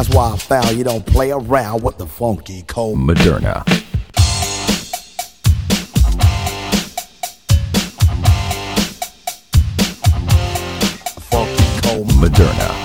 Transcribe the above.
That's why I found you don't play around with the funky cold. Moderna. Funky cold. Moderna.